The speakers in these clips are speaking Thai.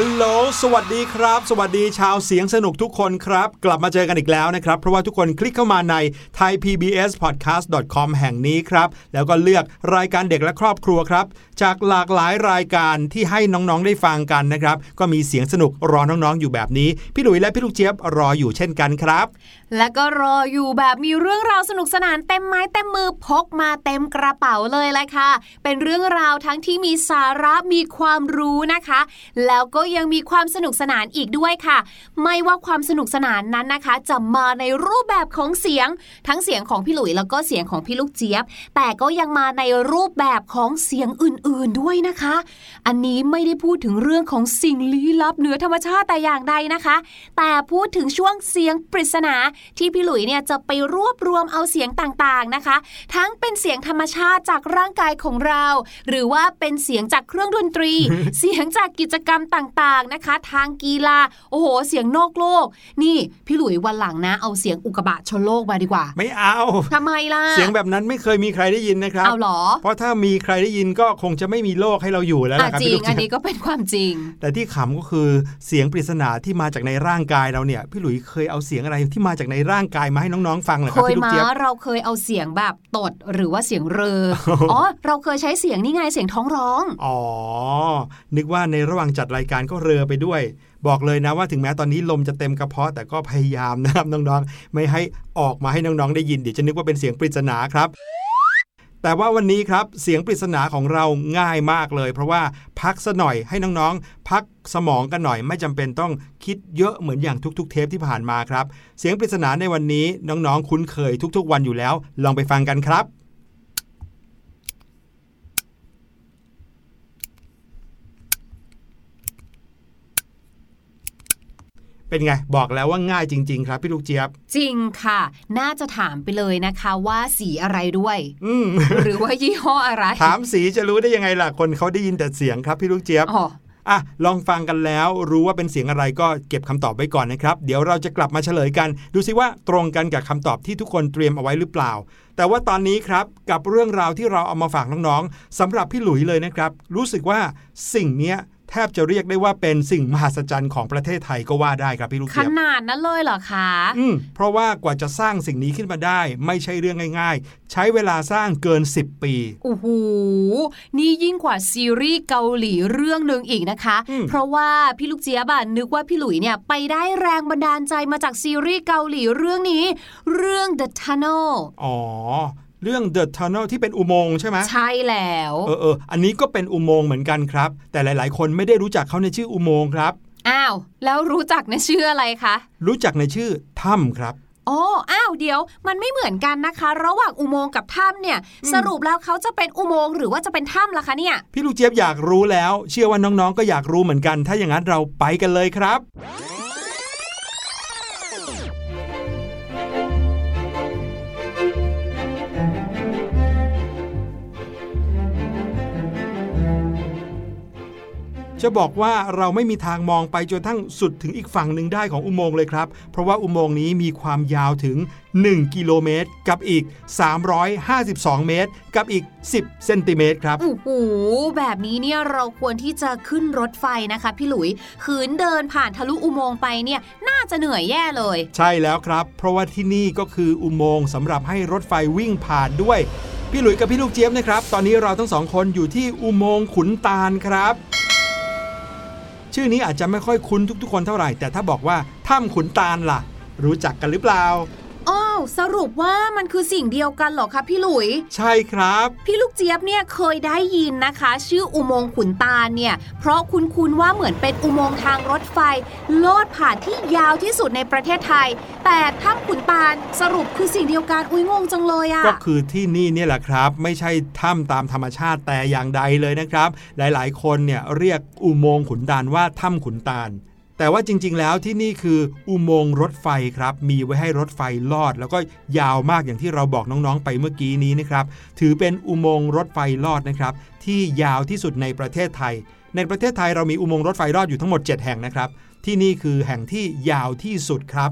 ฮัลโหล สวัสดีครับ สวัสดีชาวเสียงสนุกทุกคนครับ กลับมาเจอกันอีกแล้วนะครับ เพราะว่าทุกคนคลิกเข้ามาใน thaipbspodcast.com แห่งนี้ครับ แล้วก็เลือกรายการเด็กและครอบครัวครับ จากหลากหลายรายการที่ให้น้องๆได้ฟังกันนะครับ ก็มีเสียงสนุกรอน้องๆอยู่แบบนี้ พี่หลุยและพี่ลูกเจี๊ยบรออยู่เช่นกันครับ และก็รออยู่แบบมีเรื่องราวสนุกสนานเต็มไม้เต็มมือพกมาเต็มกระเป๋าเลยแหละค่ะ เป็นเรื่องราวทั้งที่มีสาระมีความรู้นะคะ แล้วก็ยังมีความสนุกสนานอีกด้วยค่ะ ไม่ว่าความสนุกสนานนั้นนะคะ จะมาในรูปแบบของเสียง ทั้งเสียงของพี่หลุยแล้วก็เสียงของพี่ลูกเจี๊ยบ แต่ก็ยังมาในรูปแบบของเสียงอื่นๆด้วยนะคะ อันนี้ไม่ได้พูดถึงเรื่องของสิ่งลี้ลับเหนือธรรมชาติแต่อย่างใดนะคะ แต่พูดถึงช่วงเสียงปริศนาที่พี่หลุยเนี่ยจะไปรวบรวมเอาเสียงต่างๆนะคะ ทั้งเป็นเสียงธรรมชาติจากร่างกายของเรา หรือว่าเป็นเสียงจากเครื่องดนตรี เสียงจากกิจกรรมต่างๆนะคะ ทางกีฬา โอ้โห เสียงนอกโลก นี่พี่หลุยวันหลังนะ เอาเสียงอุกกาบาตชนโลกมาดีกว่า ไม่เอาทำไมล่ะ เสียงแบบนั้นไม่เคยมีใครได้ยินนะครับเอาเหรอ เพราะถ้ามีใครได้ยินก็คงจะไม่มีโลกให้เราอยู่แล้วอะล่ะครับจริพี่งลูกอันเจี๊ยบนี้ก็เป็นความจริง แต่ที่ขำก็คือเสียงปริศนาที่มาจากในร่างกายเราเนี่ย พี่หลุยเคยเอาเสียงอะไรที่มาจากในร่างกายมาให้น้องๆฟังเหรอคเครับยพี่ลูกมาเจี๊ยบเราเคยเอาเสียงแบบตดหรือว่าเสียงเรออ๋อเราเคยใช้เสียงนี่ไงเสียงท้องร้องอ๋อนึกว่าในระหว่างจัดรายการก็เรือไปด้วย บอกเลยนะว่าถึงแม้ตอนนี้ลมจะเต็มกระเพาะแต่ก็พยายามนะครับน้องๆ ไม่ให้ออกมาให้น้องๆได้ยินเดี๋ยวจะนึกว่าเป็นเสียงปริศนาครับแต่ว่าวันนี้ครับเสียงปริศนาของเราง่ายมากเลย เพราะว่าพักซะหน่อยให้น้องๆ พักสมองกันหน่อยไม่จำเป็นต้องคิดเยอะเหมือนอย่างทุกๆ เทปที่ผ่านมาครับ เสียงปริศนาในวันนี้น้องๆ คุ้นเคยทุกๆ วันอยู่แล้ว ลองไปฟังกันครับ เป็นไง บอกแล้วว่าง่ายจริง ๆ ครับพี่ลูกเจี๊ยบ จริงค่ะ น่าจะถามไปเลยนะคะว่าสีอะไรด้วย อืมหรือว่ายี่ห้ออะไร ถามสีจะรู้ได้ยังไงล่ะ คนเขาได้ยินแต่เสียงครับพี่ลูกเจี๊ยบอ๋ออะลองฟังกันแล้วรู้ว่าเป็นเสียงอะไรก็เก็บคำตอบไว้ก่อนนะครับ เดี๋ยวเราจะกลับมาเฉลยกัน ดูซิว่าตรงกันกับคำตอบที่ทุกคนเตรียมเอาไว้หรือเปล่า แต่ว่าตอนนี้ครับกับเรื่องราวที่เราเอามาฝากน้องๆสำหรับพี่หลุยเลยนะครับ รู้สึกว่าสิ่งเนี้ย แทบจะเรียกได้ว่าเป็นสิ่งมหัศจรรย์ของประเทศไทยก็ว่าได้ครับพี่ลูกขเจี๊ยบนาดนั้นเลยเหรอคะอืมเพราะว่ากว่าจะสร้างสิ่งนี้ขึ้นมาได้ ไม่ใช่เรื่องง่าย ๆ ใช้เวลาสร้างเกิน 10 ปีโอ้โหนี่ยิ่งกว่าซีรีส์เกาหลีเรื่องหนึ่งอีกนะคะอืมเพราะว่าพี่ลูกเจี๊ยบอะนึกว่าพี่หลุยเนี่ยไปได้แรงบันดาลใจมาจากซีรีส์เกาหลีเรื่องนี้ เรื่อง The Tunnel อ๋อ เรื่อง The Tunnel ที่เป็นอุโมงค์ใช่ไหมใช่แล้วเออเอออันนี้ก็เป็นอุโมงค์เหมือนกันครับ แต่หลาย ๆ คนไม่ได้รู้จักเขาในชื่ออุโมงค์ครับอ้าวแล้วรู้จักในชื่ออะไรคะรู้จักในชื่อถ้ำครับอ๋ออ้าว เดี๋ยว มันไม่เหมือนกันนะคะ ระหว่างอุโมงค์กับถ้ำเนี่ยอืมสรุปแล้วเขาจะเป็นอุโมงค์หรือว่าจะเป็นถ้ำล่ะคะเนี่ย พี่ลูกเจี๊ยบอยากรู้แล้ว เชื่อว่าน้องๆ ก็อยากรู้เหมือนกัน ถ้าอย่างนั้นเราไปกันเลยครับ จะบอกว่าเราไม่มีทางมองไปจนทั้งสุดถึงอีกฝั่งหนึ่งได้ของอุโมงค์เลยครับ เพราะว่าอุโมงค์นี้มีความยาวถึง 1 กิโลเมตร กับอีก 352 เมตร กับอีก 10 เซนติเมตรครับโอ้โหแบบนี้เนี่ยเราควรที่จะขึ้นรถไฟนะคะพี่หลุยขืนเดินผ่านทะลุอุโมงค์ไปเนี่ยน่าจะเหนื่อยแย่เลย ใช่แล้วครับ เพราะว่าที่นี่ก็คืออุโมงค์สำหรับให้รถไฟวิ่งผ่านด้วยพี่หลุยกับพี่ลูกเจี๊ยบนะครับ ตอนนี้เราทั้งสองคนอยู่ที่อุโมงค์ขุนตาลครับ ชื่อนี้อาจจะไม่ค่อยคุ้นทุกๆ คนเท่าไหร่ แต่ถ้าบอกว่าถ้ำขุนตาลล่ะ รู้จักกันหรือเปล่า อ้าวสรุปว่ามันคือสิ่งเดียวกันเหรอคะพี่หลุย ใช่ครับ พี่ลูกเจี๊ยบเนี่ยเคยได้ยินนะคะ ชื่ออุโมงค์ขุนตาลเนี่ย เพราะคุ้นๆว่าเหมือนเป็นอุโมงค์ทางรถไฟ ลอดผ่านที่ยาวที่สุดในประเทศไทย แต่ถ้ำขุนตาลสรุปคือสิ่งเดียวกันอุ้ยงงจังเลยอะก็คือที่นี่เนี่ยแหละครับ ไม่ใช่ถ้ำตามธรรมชาติแต่อย่างใดเลยนะครับ หลายๆ คนเนี่ยเรียกอุโมงค์ขุนตาลว่าถ้ำขุนตาล แต่ว่าจริง ๆ แล้วที่นี่คืออุโมงค์รถไฟครับ มีไว้ให้รถไฟลอด แล้วก็ยาวมากอย่างที่เราบอกน้องๆ ไปเมื่อกี้นี้นะครับ ถือเป็นอุโมงค์รถไฟลอดนะครับ ที่ยาวที่สุดในประเทศไทย ในประเทศไทยเรามีอุโมงค์รถไฟลอดอยู่ทั้งหมด 7 แห่งนะครับ ที่นี่คือแห่งที่ยาวที่สุดครับ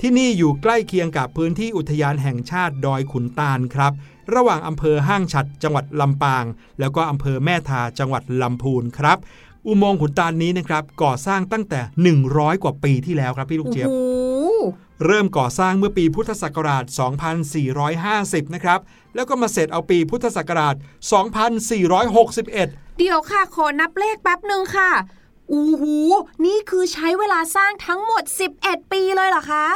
ที่นี่อยู่ใกล้เคียงกับพื้นที่อุทยานแห่งชาติดอยขุนตาลครับ ระหว่างอำเภอห้างฉัดจังหวัดลำปาง แล้วก็อำเภอแม่ทาจังหวัดลำพูนครับ อุโมงค์ขุนตาลนี้นะครับก่อสร้างตั้งแต่ 100 กว่าปีที่แล้วครับพี่ลูกโอ้เจี๊ยบโหเริ่มก่อสร้างเมื่อปีพุทธศักราช 2450 นะครับ แล้วก็มาเสร็จเอาปีพุทธศักราช 2461 เดี๋ยวค่ะ ขอนับเลขแป๊บหนึ่งค่ะอู้หูนี่คือใช้เวลาสร้างทั้งหมด 11 ปีเลยเหรอคะ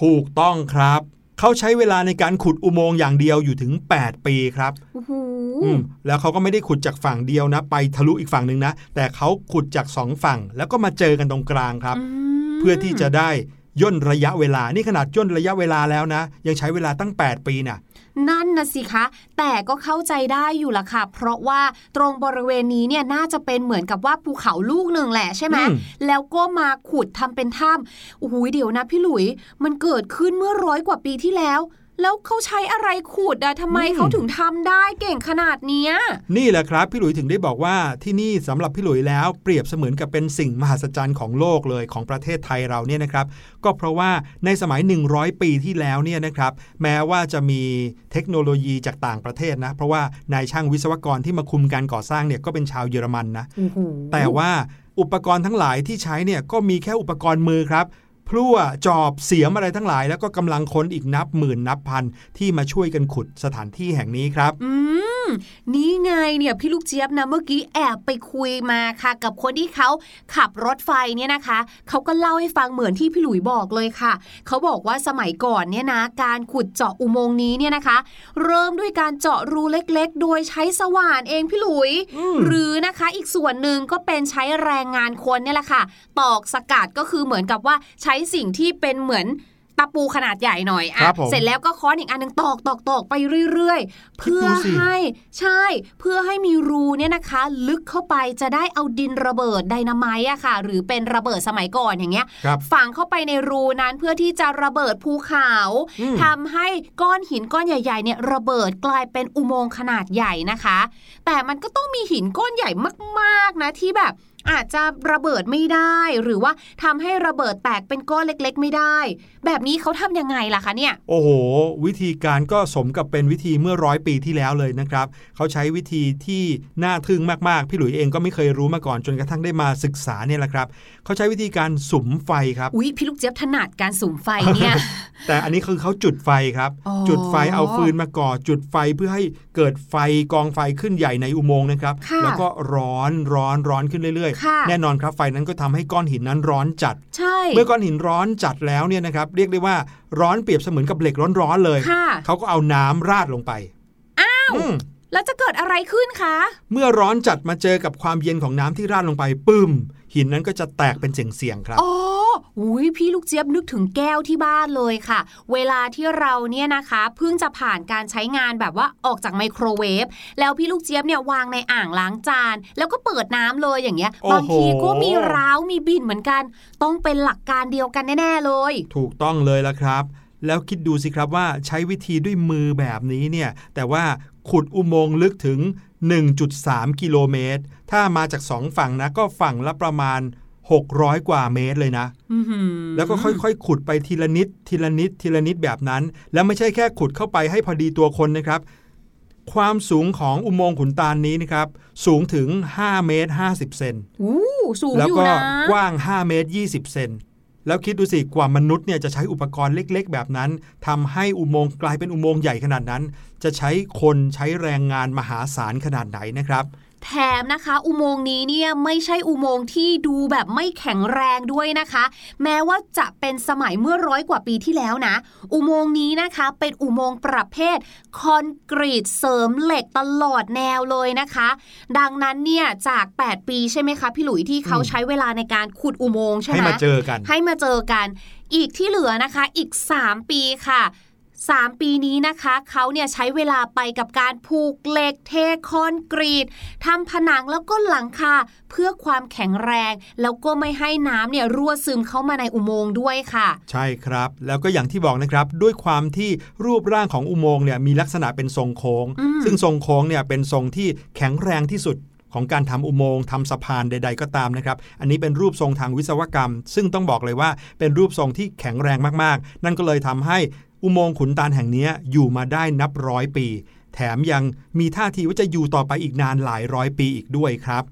ถูกต้องครับ เขาใช้เวลาในการขุดอุโมงค์อย่างเดียวอยู่ถึง 8 ปีครับโอ้โหอืมแล้วเขาก็ไม่ได้ขุดจากฝั่งเดียวนะ ไปทะลุอีกฝั่งหนึ่งนะ แต่เขาขุดจากสองฝั่ง แล้วก็มาเจอกันตรงกลางครับมเพื่อที่จะได้ย่นระยะเวลา นี่ขนาดย่นระยะเวลาแล้วนะ ยังใช้เวลาตั้ง 8 ปีน่ะ นั่นนะสิคะ แต่ก็เข้าใจได้อยู่ละค่ะ เพราะว่าตรงบริเวณนี้เนี่ยน่าจะเป็นเหมือนกับว่าภูเขาลูกหนึ่งแหละใช่ไหมอืมแล้วก็มาขุดทำเป็นถ้ำโอ้โหเดี๋ยวนะพี่หลุย มันเกิดขึ้นเมื่อร้อยกว่าปีที่แล้ว แล้วเขาใช้อะไรขุดอะทำไมเขาถึงทำได้เก่งขนาดเนี้ยนี่แหละครับ พี่หลุยถึงได้บอกว่าที่นี่สำหรับพี่หลุยแล้วเปรียบเสมือนกับเป็นสิ่งมหัศจรรย์ของโลกเลยของประเทศไทยเราเนี่ยนะครับ ก็เพราะว่าในสมัย 100 ปีที่แล้วเนี่ยนะครับแม้ว่าจะมีเทคโนโลยีจากต่างประเทศนะ เพราะว่านายช่างวิศวกรที่มาคุมการก่อสร้างเนี่ยก็เป็นชาวเยอรมันนะแต่ว่าอุปกรณ์ทั้งหลายที่ใช้เนี่ยก็มีแค่อุปกรณ์มือครับ พลั่วจอบเสียมอะไรทั้งหลาย แล้วก็กำลังคนอีกนับหมื่นนับพันที่มาช่วยกันขุดสถานที่แห่งนี้ครับ อืม นี่ไงเนี่ยพี่ลูกเจี๊ยบนะเมื่อกี้แอบไปคุยมาค่ะ กับคนที่เขาขับรถไฟเนี่ยนะคะเขาก็เล่าให้ฟังเหมือนที่พี่หลุยบอกเลยค่ะเขาบอกว่าสมัยก่อนเนี่ยนะ การขุดเจาะอุโมงค์นี้เนี่ยนะคะ เริ่มด้วยการเจาะรูเล็กๆ โดยใช้สว่านเองพี่หลุยอืมหรือนะคะอีกส่วนหนึ่งก็เป็นใช้แรงงานคนเนี่ยแหละค่ะ ตอกสกัดก็คือเหมือนกับว่าใช้สิ่งที่เป็นเหมือน ตะปูขนาดใหญ่หน่อยอะครับผมเสร็จแล้วก็ค้อนอีกอันหนึงตอกตอกตอกไปเรื่อยๆคิดเพื่อดูสิให้ใช่ เพื่อให้มีรูเนี่ยนะคะ ลึกเข้าไปจะได้เอาดินระเบิดไดนาไมต์อะค่ะ หรือเป็นระเบิดสมัยก่อนอย่างเงี้ยครับฝังเข้าไปในรูนั้นเพื่อที่จะระเบิดภูเขาอืมทำให้ก้อนหินก้อนใหญ่ๆเนี่ยระเบิดกลายเป็นอุโมงค์ขนาดใหญ่นะคะ แต่มันก็ต้องมีหินก้อนใหญ่มากๆนะที่แบบ อาจจะระเบิดไม่ได้ หรือว่าทำให้ระเบิดแตกเป็นก้อนเล็กๆ ไม่ได้ แบบนี้เขาทำยังไงล่ะคะเนี่ย โอ้โห วิธีการก็สมกับเป็นวิธีเมื่อร้อยปีที่แล้วเลยนะครับ เขาใช้วิธีที่น่าทึ่งมากๆ พี่หลุยเองก็ไม่เคยรู้มาก่อนจนกระทั่งได้มาศึกษาเนี่ยแหละครับ เขาใช้วิธีการสุมไฟครับอุ๊ยพี่ลูกเจี๊ยบถนัดการสุ่มไฟเนี่ย แต่อันนี้คือเขาจุดไฟครับอ๋อจุดไฟเอาฟืนมาก่อจุดไฟเพื่อให้เกิดไฟกองไฟขึ้นใหญ่ในอุโมงค์นะครับค่ะแล้วก็ร้อนร้อนร้อนขึ้นเรื่อยค่ะๆแน่นอนครับไฟนั้นก็ทำให้ก้อนหินนั้นร้อนจัดใช่เมื่อก้อนหินร้อนจัดแล้วเนี่ยนะครับเรียกได้ว่าร้อนเปรียบเสมือนกับเหล็กร้อนๆเลยค่ะเขาก็เอาน้ำราดลงไป อ้าวแล้วจะเกิดอะไรขึ้นคะ เมื่อร้อนจัดมาเจอกับความเย็นของน้ำที่ราดลงไปปึ้ม หินนั้นก็จะแตกเป็นเสียงๆครับ อ๋อ อุ้ยพี่ลูกเจี๊ยบนึกถึงแก้วที่บ้านเลยค่ะ เวลาที่เราเนี่ยนะคะเพิ่งจะผ่านการใช้งานแบบว่าออกจากไมโครเวฟแล้วพี่ลูกเจี๊ยบเนี่ยวางในอ่างล้างจาน แล้วก็เปิดน้ำเลยอย่างเงี้ยโอ้โหบางทีก็มีร้าวมีบินเหมือนกัน ต้องเป็นหลักการเดียวกันแน่ๆเลย ถูกต้องเลยละครับ แล้วคิดดูสิครับว่าใช้วิธีด้วยมือแบบนี้เนี่ยแต่ว่าขุดอุโมงค์ลึกถึง 1.3 กิโลเมตร ถ้ามาจากสองฝั่งนะก็ฝั่งละประมาณ 600 กว่าเมตรเลยนะอื้อหือแล้วก็ค่อยๆ ขุดไปทีละนิด ทีละนิด ทีละนิดแบบนั้น แล้วไม่ใช่แค่ขุดเข้าไปให้พอดีตัวคนนะครับ ความสูงของอุโมงค์ขุนตาลนี้นะครับ สูงถึง 5 เมตร 50 เซนอู้สูงแล้วอยู่ก็นะกว้าง 5 เมตร 20 เซนแล้วคิดดูสิกว่ามนุษย์เนี่ยจะใช้อุปกรณ์เล็กๆ แบบนั้นทำให้อุโมงค์กลายเป็นอุโมงค์ใหญ่ขนาดนั้น จะใช้คนใช้แรงงานมหาศาลขนาดไหนนะครับ แถมนะคะ อุโมงค์นี้เนี่ยไม่ใช่อุโมงค์ที่ดูแบบไม่แข็งแรงด้วยนะคะ แม้ว่าจะเป็นสมัยเมื่อร้อยกว่าปีที่แล้วนะ อุโมงค์นี้นะคะ เป็นอุโมงค์ประเภทคอนกรีตเสริมเหล็กตลอดแนวเลยนะคะ ดังนั้นเนี่ยจาก 8 ปีใช่ไหมคะ พี่หลุยที่เขาใช้เวลาในการขุดอุโมงค์ใช่ไหมให้มาเจอกัน ให้มาเจอกัน อีกที่เหลือนะคะอีก 3 ปีค่ะ 3 ปีนี้นะคะเขาเนี่ยใช้เวลาไปกับการผูกเหล็กเทคอนกรีตทำผนังแล้วก็หลังคาเพื่อความแข็งแรง แล้วก็ไม่ให้น้ำเนี่ยรั่วซึมเข้ามาในอุโมงค์ด้วยค่ะ ใช่ครับ แล้วก็อย่างที่บอกนะครับ ด้วยความที่รูปร่างของอุโมงค์เนี่ยมีลักษณะเป็นทรงโค้งอืมซึ่งทรงโค้งเนี่ยเป็นทรงที่แข็งแรงที่สุดของการทำอุโมงค์ทำสะพานใด ๆ ก็ตามนะครับ อันนี้เป็นรูปทรงทางวิศวกรรม ซึ่งต้องบอกเลยว่าเป็นรูปทรงที่แข็งแรงมากๆ นั่นก็เลยทำให้ อุโมงค์ขุนตาลแห่งนี้อยู่มาได้นับร้อยปี แถมยังมีท่าทีว่าจะอยู่ต่อไปอีกนานหลายร้อยปีอีกด้วยครับ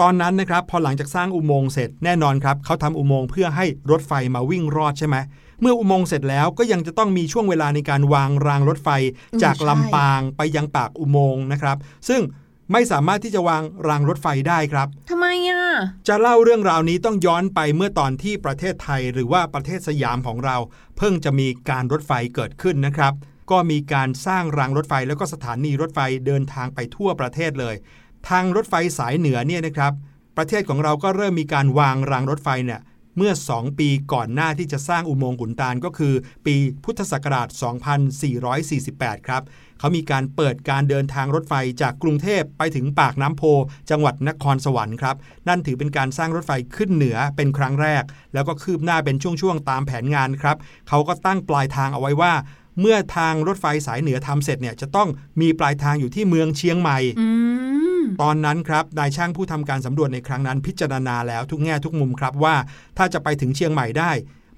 ตอนนั้นนะครับพอหลังจากสร้างอุโมงค์เสร็จแน่นอนครับเขาทำอุโมงค์เพื่อให้รถไฟมาวิ่งรอดใช่ไหมเมื่ออุโมงค์เสร็จแล้วก็ยังจะต้องมีช่วงเวลาในการวางรางรถไฟจากลำปางไปยังปากอุโมงค์นะครับ ซึ่ง ไม่สามารถที่จะวางรางรถไฟได้ครับทำไมอะ จะเล่าเรื่องราวนี้ต้องย้อนไปเมื่อตอนที่ประเทศไทยหรือว่าประเทศสยามของเรา เพิ่งจะมีการรถไฟเกิดขึ้นนะครับ ก็มีการสร้างรางรถไฟแล้วก็สถานีรถไฟเดินทางไปทั่วประเทศเลย ทางรถไฟสายเหนือเนี่ยนะครับ ประเทศของเราก็เริ่มมีการวางรางรถไฟเนี่ย เมื่อ 2 ปีก่อนหน้าที่จะสร้างอุโมงค์ขุนตาลก็คือ ปีพุทธศักราช 2448 ครับเขามีการเปิดการเดินทางรถไฟจากกรุงเทพไปถึงปากน้ำโพ จังหวัดนครสวรรค์ครับ นั่นถือเป็นการสร้างรถไฟขึ้นเหนือเป็นครั้งแรก แล้วก็คืบหน้าเป็นช่วงๆตามแผนงานครับเขาก็ตั้งปลายทางเอาไว้ว่าเมื่อทางรถไฟสายเหนือทำเสร็จเนี่ยจะต้องมีปลายทางอยู่ที่เมืองเชียงใหม่อ ตอนนั้นครับนายช่างผู้ทำการสำรวจในครั้งนั้น พิจารณาแล้วทุกแง่ทุกมุมครับว่าถ้าจะไปถึงเชียงใหม่ได้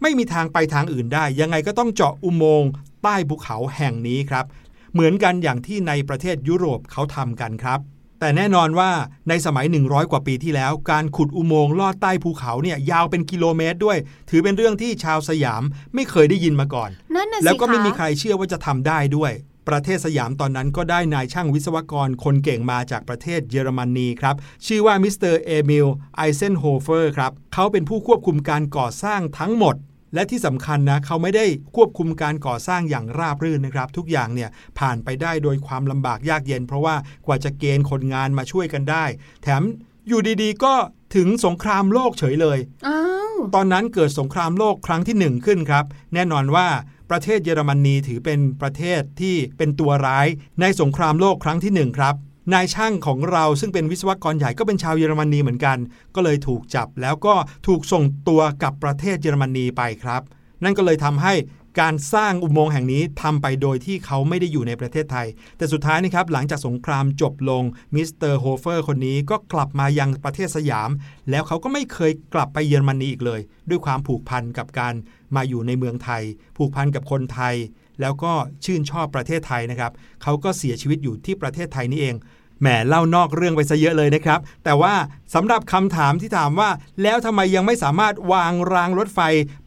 ไม่มีทางไปทางอื่นได้ ยังไงก็ต้องเจาะอุโมงค์ใต้ภูเขาแห่งนี้ครับ เหมือนกันอย่างที่ในประเทศยุโรปเขาทำกันครับแต่แน่นอนว่าในสมัย 100 กว่าปีที่แล้ว การขุดอุโมงค์ลอดใต้ภูเขาเนี่ยยาวเป็นกิโลเมตรด้วย ถือเป็นเรื่องที่ชาวสยามไม่เคยได้ยินมาก่อนนั่นน่ะสิแล้วก็ไม่คะมีใครเชื่อว่าจะทำได้ด้วย ประเทศสยามตอนนั้นก็ได้นายช่างวิศวกรคนเก่งมาจากประเทศเยอรมนีครับ ชื่อว่ามิสเตอร์เอมิลไอเซนโฮเฟอร์ครับ เขาเป็นผู้ควบคุมการก่อสร้างทั้งหมด และที่สำคัญนะ เขาไม่ได้ควบคุมการก่อสร้างอย่างราบรื่นนะครับ ทุกอย่างเนี่ยผ่านไปได้โดยความลำบากยากเย็น เพราะว่ากว่าจะเกณฑ์คนงานมาช่วยกันได้ แถมอยู่ดีๆ ก็ถึงสงครามโลกเฉยเลยอ้าวตอนนั้นเกิดสงครามโลกครั้งที่หนึ่งขึ้นครับ แน่นอนว่า ประเทศเยอรมนีถือเป็นประเทศที่เป็นตัวร้ายในสงครามโลกครั้งที่หนึ่งครับนายช่างของเราซึ่งเป็นวิศวกรใหญ่ก็เป็นชาวเยอรมนีเหมือนกัน ก็เลยถูกจับแล้วก็ถูกส่งตัวกลับประเทศเยอรมนีไปครับ นั่นก็เลยทำให้ การสร้างอุโมงค์แห่งนี้ทำไปโดยที่เขาไม่ได้อยู่ในประเทศไทย แต่สุดท้ายนะครับหลังจากสงครามจบลงมิสเตอร์โฮเฟอร์คนนี้ก็กลับมายังประเทศสยาม แล้วเขาก็ไม่เคยกลับไปเยอรมนีอีกเลย ด้วยความผูกพันกับการมาอยู่ในเมืองไทย ผูกพันกับคนไทย แล้วก็ชื่นชอบประเทศไทยนะครับเขาก็เสียชีวิตอยู่ที่ประเทศไทยนี่เอง แหมเล่านอกเรื่องไปซะเยอะเลยนะครับ แต่ว่าสำหรับคำถามที่ถามว่า แล้วทำไมยังไม่สามารถวางรางรถไฟ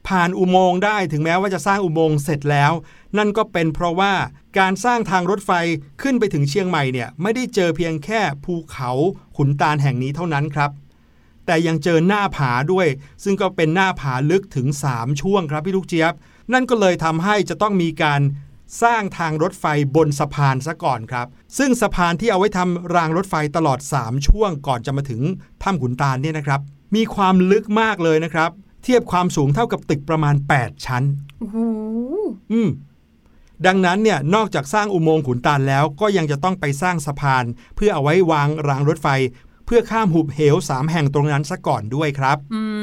ผ่านอุโมงค์ได้ถึงแม้ว่าจะสร้างอุโมงค์เสร็จแล้ว นั่นก็เป็นเพราะว่าการสร้างทางรถไฟขึ้นไปถึงเชียงใหม่เนี่ยไม่ได้เจอเพียงแค่ภูเขาขุนตาลแห่งนี้เท่านั้นครับแต่ยังเจอหน้าผาด้วย ซึ่งก็เป็นหน้าผาลึกถึง 3 ช่วงครับพี่ลูกเจี๊ยบ นั่นก็เลยทำให้จะต้องมีการ สร้างทางรถไฟบนสะพานซะก่อนครับ ซึ่งสะพานที่เอาไว้ทำรางรถไฟตลอด 3 ช่วงก่อนจะมาถึงถ้ำขุนตาลเนี่ยนะครับ มีความลึกมากเลยนะครับ เทียบความสูงเท่ากับตึกประมาณ 8 ชั้นโอ้โหอืมดังนั้นเนี่ยนอกจากสร้างอุโมงค์ขุนตาลแล้วก็ยังจะต้องไปสร้างสะพาน เพื่อเอาไว้วางรางรถไฟ เพื่อข้ามหุบเหวสามแห่งตรงนั้นซะก่อนด้วยครับ อืม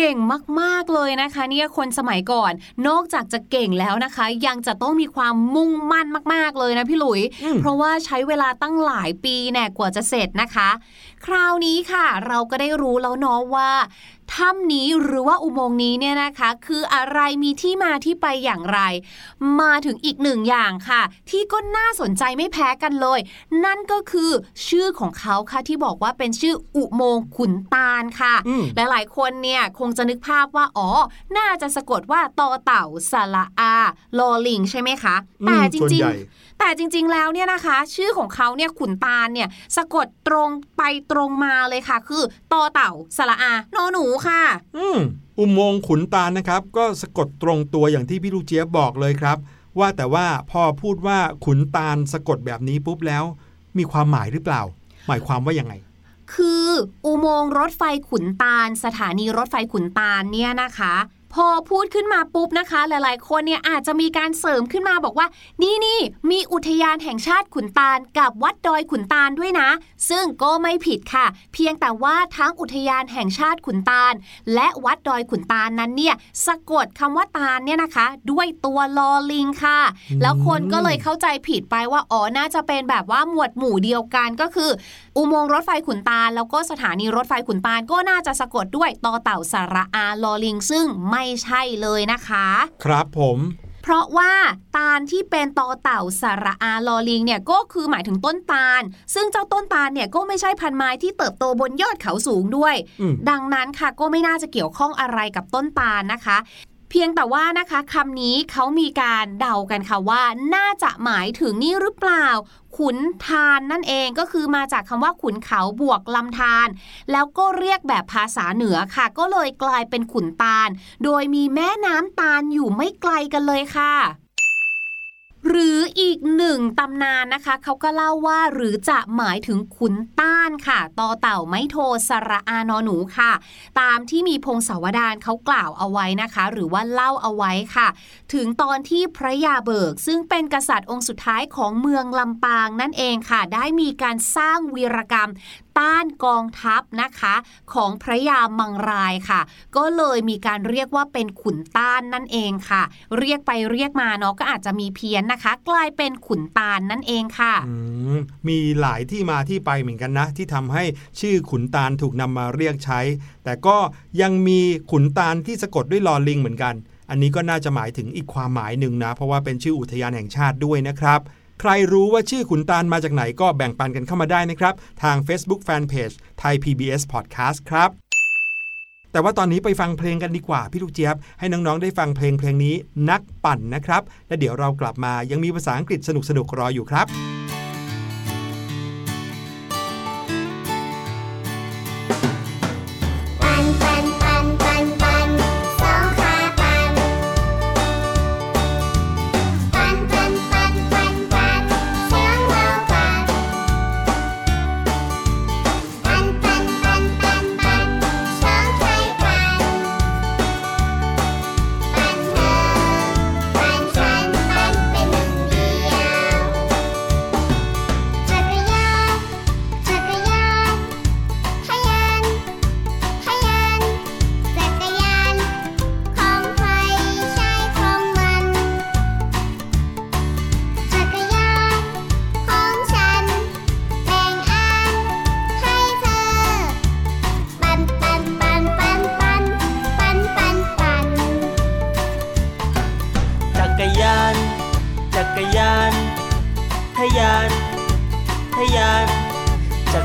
เก่งมากๆเลยนะคะ เนี่ยคนสมัยก่อน นอกจากจะเก่งแล้วนะคะ ยังจะต้องมีความมุ่งมั่นมาก ๆเลยนะพี่หลุยอืมเพราะว่าใช้เวลาตั้งหลายปีแน่กว่าจะเสร็จนะคะ คราวนี้ค่ะ เราก็ได้รู้แล้วเนาะว่า ถ้ำนี้หรือว่าอุโมงค์นี้เนี่ยนะคะ คืออะไรมีที่มาที่ไปอย่างไร มาถึงอีกหนึ่งอย่างค่ะ ที่ก็น่าสนใจไม่แพ้กันเลย นั่นก็คือชื่อของเขาค่ะที่บอกว่าเป็นชื่ออุโมงค์ขุนตาลค่ะอืมหลายๆ คนเนี่ยคงจะนึกภาพว่าอ๋อ น่าจะสะกดว่าตอเต่าสระอาลอลิงใช่ไหมคะอืมแต่จส่วนริงใหญ่ๆ แต่จริง ๆ แล้วเนี่ยนะคะ ชื่อของเขาเนี่ยขุนตาลเนี่ยสะกดตรงไปตรงมาเลยค่ะ คือตอเต่าสระอานอหนูค่ะ อืมอุโมงค์ขุนตาลนะครับ ก็สะกดตรงตัวอย่างที่พี่ลูกเจี๊ยบบอกเลยครับ ว่าแต่ว่าพอพูดว่าขุนตาลสะกดแบบนี้ปุ๊บแล้ว มีความหมายหรือเปล่า หมายความว่ายังไงคืออุโมงค์รถไฟขุนตาล สถานีรถไฟขุนตาลเนี่ยนะคะ พอพูดขึ้นมาปุ๊บนะคะ หลายๆ คนเนี่ยอาจจะมีการเสริมขึ้นมาบอกว่า นี่นี่มีอุทยานแห่งชาติขุนตาล กับวัดดอยขุนตาลด้วยนะ ซึ่งก็ไม่ผิดค่ะ เพียงแต่ว่าทั้งอุทยานแห่งชาติขุนตาล และวัดดอยขุนตาลนั้นเนี่ยสะกดคำว่าตาลเนี่ยนะคะ ด้วยตัวลอลิงค่ะ แล้วคนก็เลยเข้าใจผิดไปว่าอ๋อน่าจะเป็นแบบว่าหมวดหมู่เดียวกันก็คือ อุโมงค์รถไฟขุนตาล แล้วก็สถานีรถไฟขุนตาลก็น่าจะสะกดด้วยตอเต่าสระอาลอลิง ซึ่งไม่ใช่เลยนะคะ ครับผมเพเพราะว่าตาลที่เป็นตอเต่าสระอาลอลิงเนี่ยก็คือหมายถึงต้นตาล ซึ่งเจ้าต้นตาลเนี่ยก็ไม่ใช่พันไม้ที่เติบโตบนยอดเขาสูงด้วยอืมดังนั้นค่ะก็ไม่น่าจะเกี่ยวข้องอะไรกับต้นตาลนะคะ เพียงแต่ว่านะคะคำนี้เขามีการเดากันค่ะว่า น่าจะหมายถึงนี่หรือเปล่า ขุนทานนั่นเองก็คือมาจากคำว่าขุนเขาบวกลำทาน แล้วก็เรียกแบบภาษาเหนือค่ะ ก็เลยกลายเป็นขุนตาล โดยมีแม่น้ำตาลอยู่ไม่ไกลกันเลยค่ะ หรืออีกหนึ่งตำนานนะคะ เขาก็เล่าว่าหรือจะหมายถึงขุนต้านค่ะต่อเต่าไม้โทสระอานอหนูค่ะ ตามที่มีพงศาวดารเขากล่าวเอาไว้นะคะ หรือว่าเล่าเอาไว้ค่ะ ถึงตอนที่พระยาเบิก ซึ่งเป็นกษัตริย์องค์สุดท้ายของเมืองลำปางนั่นเองค่ะ ได้มีการสร้างวีรกรรม ต้านกองทัพนะคะ ของพระยามังรายค่ะ ก็เลยมีการเรียกว่าเป็นขุนต้านนั่นเองค่ะ เรียกไปเรียกมาเนาะก็อาจจะมีเพี้ยนนะคะ กลายเป็นขุนตาลนั่นเองค่ะมีหลายที่มาที่ไปเหมือนกันนะ ที่ทำให้ชื่อขุนตาลถูกนำมาเรียกใช้ แต่ก็ยังมีขุนตาลที่สะกดด้วยลอลิงเหมือนกัน อันนี้ก็น่าจะหมายถึงอีกความหมายหนึ่งนะ เพราะว่าเป็นชื่ออุทยานแห่งชาติด้วยนะครับ ใครรู้ว่าชื่อขุนตาลมาจากไหนก็แบ่งปันกันเข้ามาได้นะครับ ทาง Facebook Fanpage ไทย PBS Podcast ครับ แต่ว่าตอนนี้ไปฟังเพลงกันดีกว่า พี่ลูกเจี๊ยบ ให้น้องๆได้ฟังเพลงเพลงนี้นักปั่นนะครับ และเดี๋ยวเรากลับมายังมีภาษาอังกฤษสนุกๆรออยู่ครับ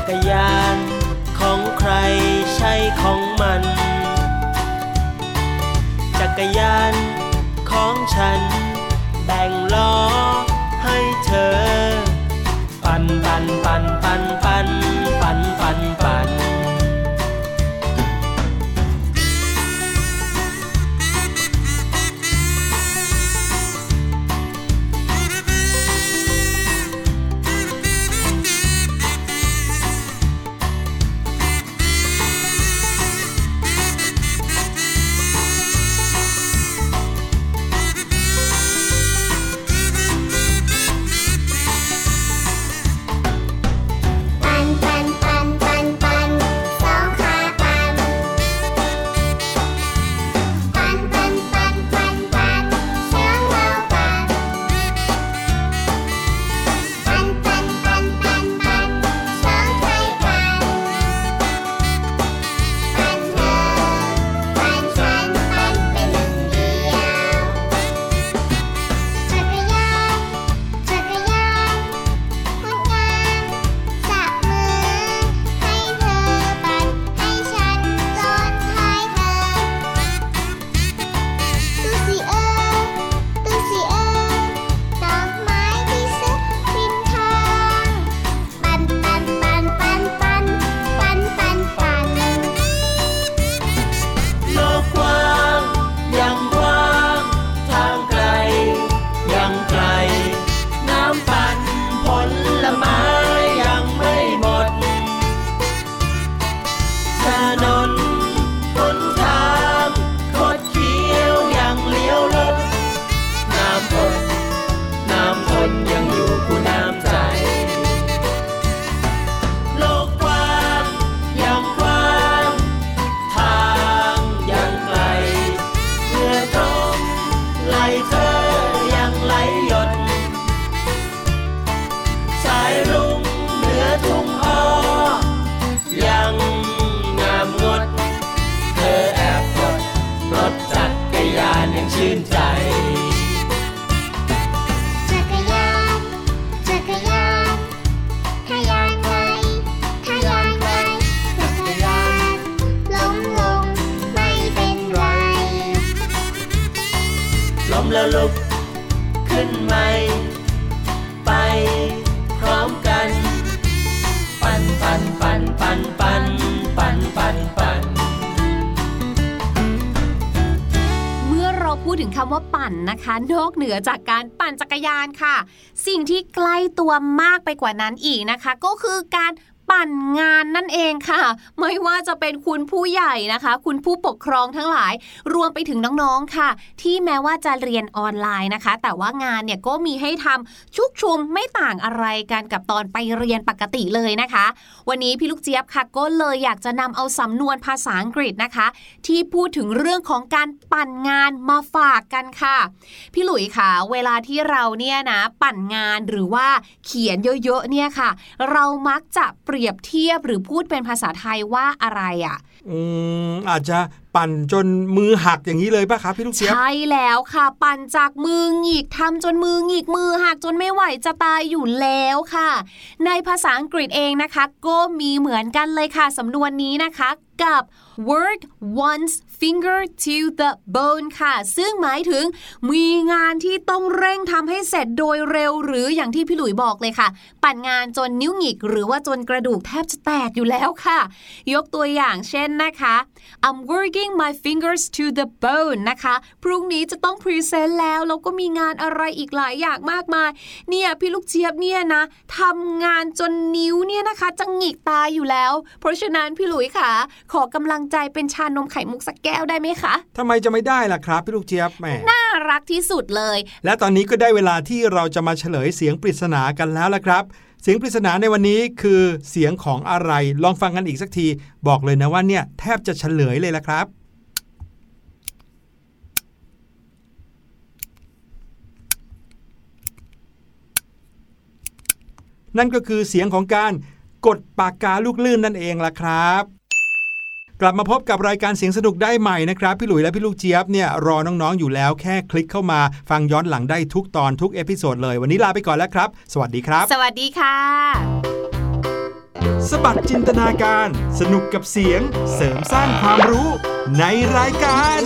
กรยาน ของใครใช่ของมัน จักรยานของฉันแบ่ง แล้วลุก ขึ้นใหม่ ไปพร้อมกัน ปั่นปั่นปั่นปั่นปั่นปั่นปั่นปั่นเมื่อเราพูดถึงคำว่าปั่นนะคะ นอกเหนือจากการปั่นจักรยานค่ะ สิ่งที่ใกล้ตัวมากไปกว่านั้นอีกนะคะ ก็คือการ ปั่นงานนั่นเองค่ะ ไม่ว่าจะเป็นคุณผู้ใหญ่นะคะ คุณผู้ปกครองทั้งหลาย รวมไปถึงน้องๆค่ะ ที่แม้ว่าจะเรียนออนไลน์นะคะ แต่ว่างานเนี่ยก็มีให้ทำชุกชุมไม่ต่างอะไรกันกับตอนไปเรียนปกติเลยนะคะ วันนี้พี่ลูกเจี๊ยบค่ะก็เลยอยากจะนำเอาสำนวนภาษาอังกฤษนะคะ ที่พูดถึงเรื่องของการปั่นงานมาฝากกันค่ะ พี่หลุยค่ะ เวลาที่เราเนี่ยนะปั่นงานหรือว่าเขียนเยอะๆเนี่ยค่ะ เรามักจะเปรียบเทียบหรือพูดเป็นภาษาไทยว่าอะไรอะ อืมอาจจะปั่นจนมือหักอย่างนี้เลยป่ะครับพี่ลูกเจี๊ยบใช่แล้วค่ะ ปั่นจากมือหงิกทำจนมือหงิกมือหักจนไม่ไหวจะตายอยู่แล้วค่ะ ในภาษาอังกฤษเองนะคะ ก็มีเหมือนกันเลยค่ะสำนวนนี้นะคะกับ work one's finger to the bone ค่ะ ซึ่งหมายถึงมีงานที่ต้องเร่งทำให้เสร็จโดยเร็ว หรืออย่างที่พี่หลุยบอกเลยค่ะ ปั่นงานจนนิ้วหงิก หรือว่าจนกระดูกแทบจะแตกอยู่แล้วค่ะ ยกตัวอย่างเช่นนะคะ I'm working my fingers to the bone นะคะ พรุ่งนี้จะต้อง present แล้วแล้วก็มีงานอะไรอีกหลายอย่างมากมาย เนี่ยพี่ลูกเจี๊ยบเนี่ยนะทำงานจนนิ้วเนี่ยนะคะจะหงิกตายอยู่แล้ว เพราะฉะนั้นพี่หลุยค่ะ ขอกำลังใจเป็นชานมไข่มุกสักแก้วได้ไหมคะทำไมจะไม่ได้ล่ะครับ พี่ลูกเจี๊ยบแหมน่ารักที่สุดเลย และตอนนี้ก็ได้เวลาที่เราจะมาเฉลยเสียงปริศนากันแล้วละครับ เสียงปริศนาในวันนี้คือเสียงของอะไรลองฟังกันอีกสักที บอกเลยนะว่าเนี่ยแทบจะเฉลยเลยละครับ นั่นก็คือเสียงของการกดปากกาลูกลื่นนั่นเองล่ะครับ กลับมาพบกับรายการเสียงสนุกได้ใหม่นะครับ พี่หลุยและพี่ลูกเจี๊ยบเนี่ยรอน้องๆอยู่แล้วแค่คลิกเข้ามาฟังย้อนหลังได้ทุกตอนทุก episode เลย วันนี้ลาไปก่อนแล้วครับ สวัสดีครับ สวัสดีค่ะ สะบัดจินตนาการ สนุกกับเสียงเสริมสร้างความรู้ในรายการ